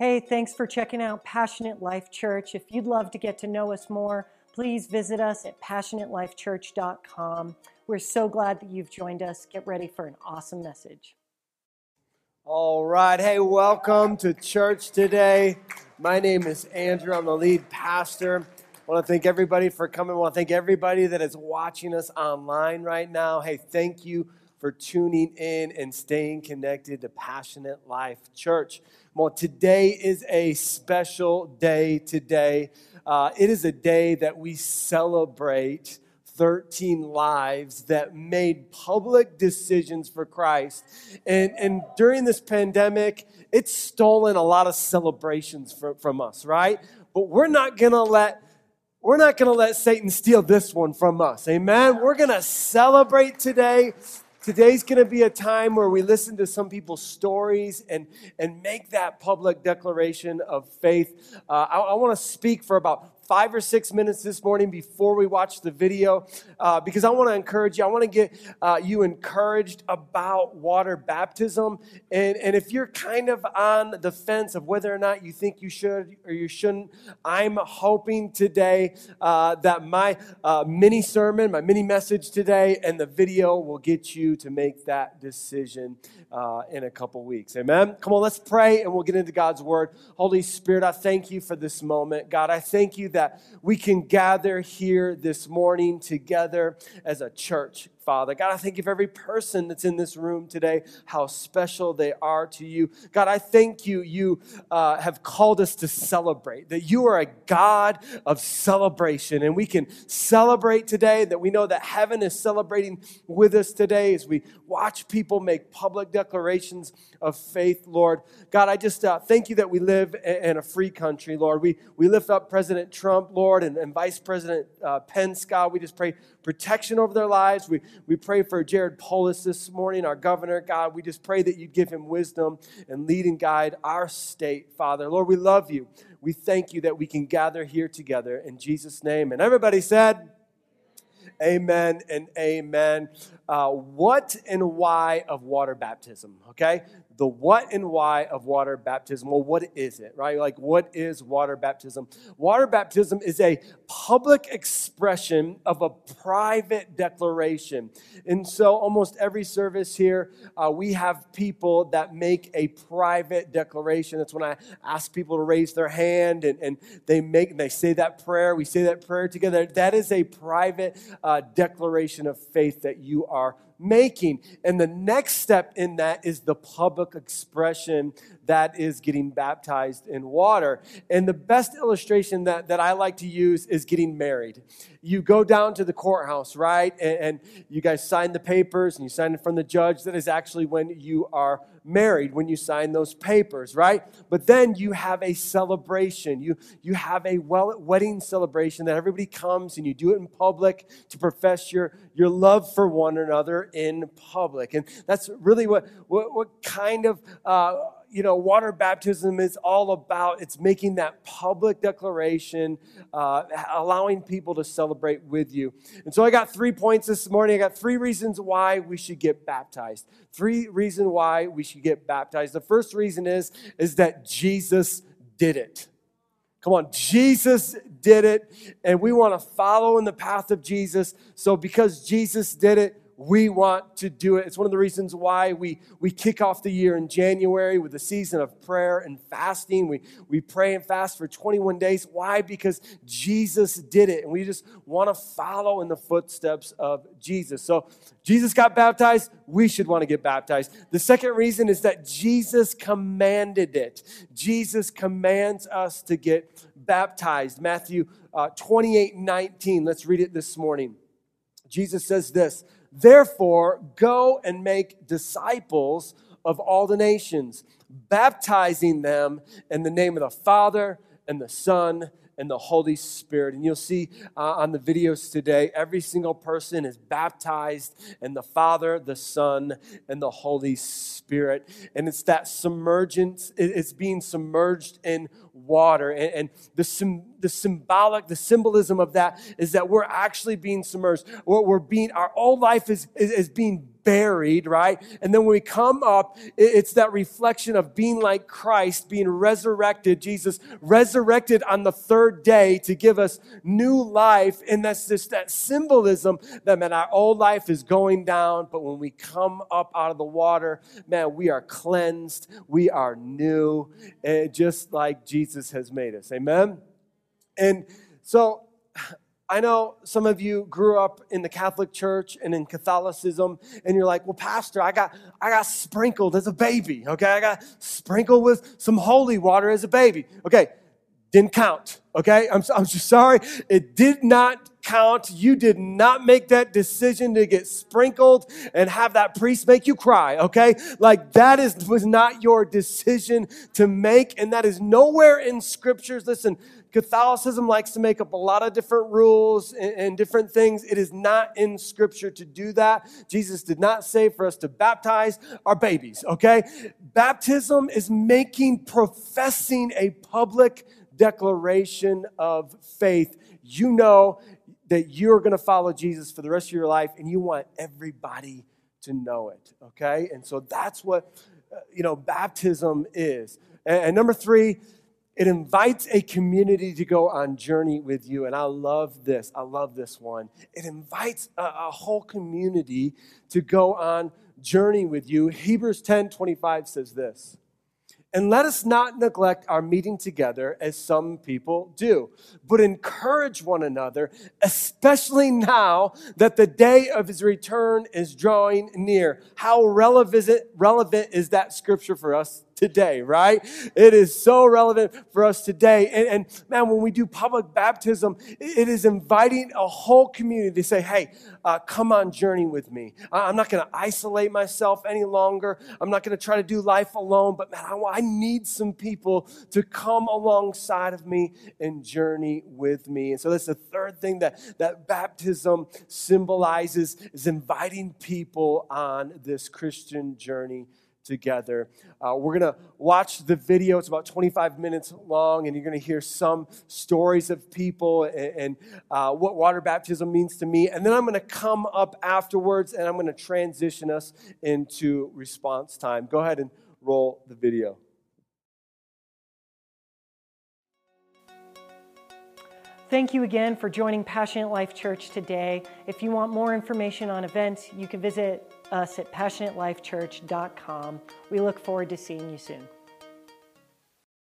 Hey, thanks for checking out Passionate Life Church. If you'd love to get to know us more, please visit us at passionatelifechurch.com. We're so glad that you've joined us. Get ready for an awesome message. All right. Hey, welcome to church today. My name is Andrew. I'm the lead pastor. I want to thank everybody for coming. I want to thank everybody that is watching us online right now. Hey, thank you for tuning in and staying connected to Passionate Life Church. Well, today is a special day today. Uh, it is a day that we celebrate 13 lives that made public decisions for Christ. And, and during this pandemic, it's stolen a lot of celebrations from, from us, right? But we're not gonna let we're not gonna let Satan steal this one from us. Amen. We're gonna celebrate today Today's going to be a time where we listen to some people's stories and, and make that public declaration of faith. Uh, I, I want to speak for about five or six minutes this morning before we watch the video uh, because I want to encourage you. I want to get uh, you encouraged about water baptism. And, and if you're kind of on the fence of whether or not you think you should or you shouldn't, I'm hoping today uh, that my uh, mini sermon, my mini message today, and the video will get you to make that decision uh, in a couple weeks. Amen. Come on, let's pray and we'll get into God's word. Holy Spirit, I thank you for this moment. God, I thank you that we can gather here this morning together as a church. Father. God, I thank you for every person that's in this room today, how special they are to you. God, I thank you, you uh, have called us to celebrate, that you are a God of celebration. And we can celebrate today, that we know that heaven is celebrating with us today as we watch people make public declarations of faith, Lord. God, I just uh, thank you that we live in a free country, Lord. We, we lift up President Trump, Lord, and, and Vice President uh, Pence, God. We just pray protection over their lives. We, we pray for Jared Polis this morning, our governor. God, we just pray that you'd give him wisdom and lead and guide our state, Father. Lord, we love you. We thank you that we can gather here together in Jesus' name. And everybody said, Amen and amen. Uh, what and why of water baptism? Okay, the what and why of water baptism. Well, what is it, right? Like, what is water baptism? Water baptism is a public expression of a private declaration. And so, almost every service here, uh, we have people that make a private declaration. That's when I ask people to raise their hand and, and they make and they say that prayer. We say that prayer together. That is a private uh, declaration of faith that you are making. And the next step in that is the public expression that is getting baptized in water. And the best illustration that, that I like to use is getting married. You go down to the courthouse, right? And, and you guys sign the papers and you sign it from the judge. That is actually when you are married, when you sign those papers, right? But then you have a celebration. You, you have a well, wedding celebration that everybody comes and you do it in public to profess your, your love for one another in public. And that's really what, what, what kind of uh, you know, water baptism is all about. It's making that public declaration, uh, allowing people to celebrate with you. And so I got three points this morning. I got three reasons why we should get baptized. Three reasons why we should get baptized. The first reason is, is that Jesus did it. Come on, Jesus did it, and we want to follow in the path of Jesus. So because Jesus did it, we want to do it. It's one of the reasons why we, we kick off the year in January with a season of prayer and fasting. We, we pray and fast for 21 days. Why? Because Jesus did it, and we just want to follow in the footsteps of Jesus. So, Jesus got baptized, we should want to get baptized. The second reason is that Jesus commanded it. Jesus commands us to get baptized. Matthew uh, 28 19. Let's read it this morning. Jesus says this Therefore, go and make disciples of all the nations, baptizing them in the name of the Father and the Son and the Holy Spirit. And you'll see uh, on the videos today, every single person is baptized in the Father, the Son, and the Holy Spirit. And it's that submergence, it's being submerged in water. And, and the, the symbolic, the symbolism of that is that we're actually being submerged. We're, we're being, our old life is, is, is being buried, right? And then when we come up, it's that reflection of being like Christ, being resurrected, Jesus resurrected on the third day to give us new life. And that's just that symbolism that, man, our old life is going down, but when we come up out of the water, man, we are cleansed, we are new, and just like Jesus has made us. Amen? And so, I know some of you grew up in the Catholic Church and in Catholicism, and you're like, well, Pastor, I got, I got sprinkled as a baby, okay? I got sprinkled with some holy water as a baby. Okay, didn't count, okay? I'm, I'm just sorry. It did not count. You did not make that decision to get sprinkled and have that priest make you cry, okay? Like that is, was not your decision to make, and that is nowhere in scriptures. Listen, Catholicism likes to make up a lot of different rules and, and, different things. It is not in Scripture to do that. Jesus did not say for us to baptize our babies, okay? Baptism is making, professing a public declaration of faith. You know that you're going to follow Jesus for the rest of your life and you want everybody to know it, okay? And so that's what, uh, you know, baptism is. and, and number three, it invites a community to go on journey with you. And I love this. I love this one. It invites a, a whole community to go on journey with you. Hebrews 10 25 says this. And let us not neglect our meeting together as some people do, but encourage one another, especially now that the day of his return is drawing near. How relevant, relevant is that scripture for us today, right? It is so relevant for us today. And, and, man, when we do public baptism, it is inviting a whole community to say, hey, uh, come on journey with me. I'm not going to isolate myself any longer. I'm not going to try to do life alone, but man, I, I need some people to come alongside of me and journey with me. And so that's the third thing that, that baptism symbolizes is inviting people on this Christian journey together. Uh, we're going to watch the video. It's about 25 minutes long, and you're going to hear some stories of people and, and uh, what water baptism means to me. And then I'm going to come up afterwards and I'm going to transition us into response time. Go ahead and roll the video. Thank you again for joining Passionate Life Church today. If you want more information on events, you can visit us at passionatelifechurch.com. We look forward to seeing you soon.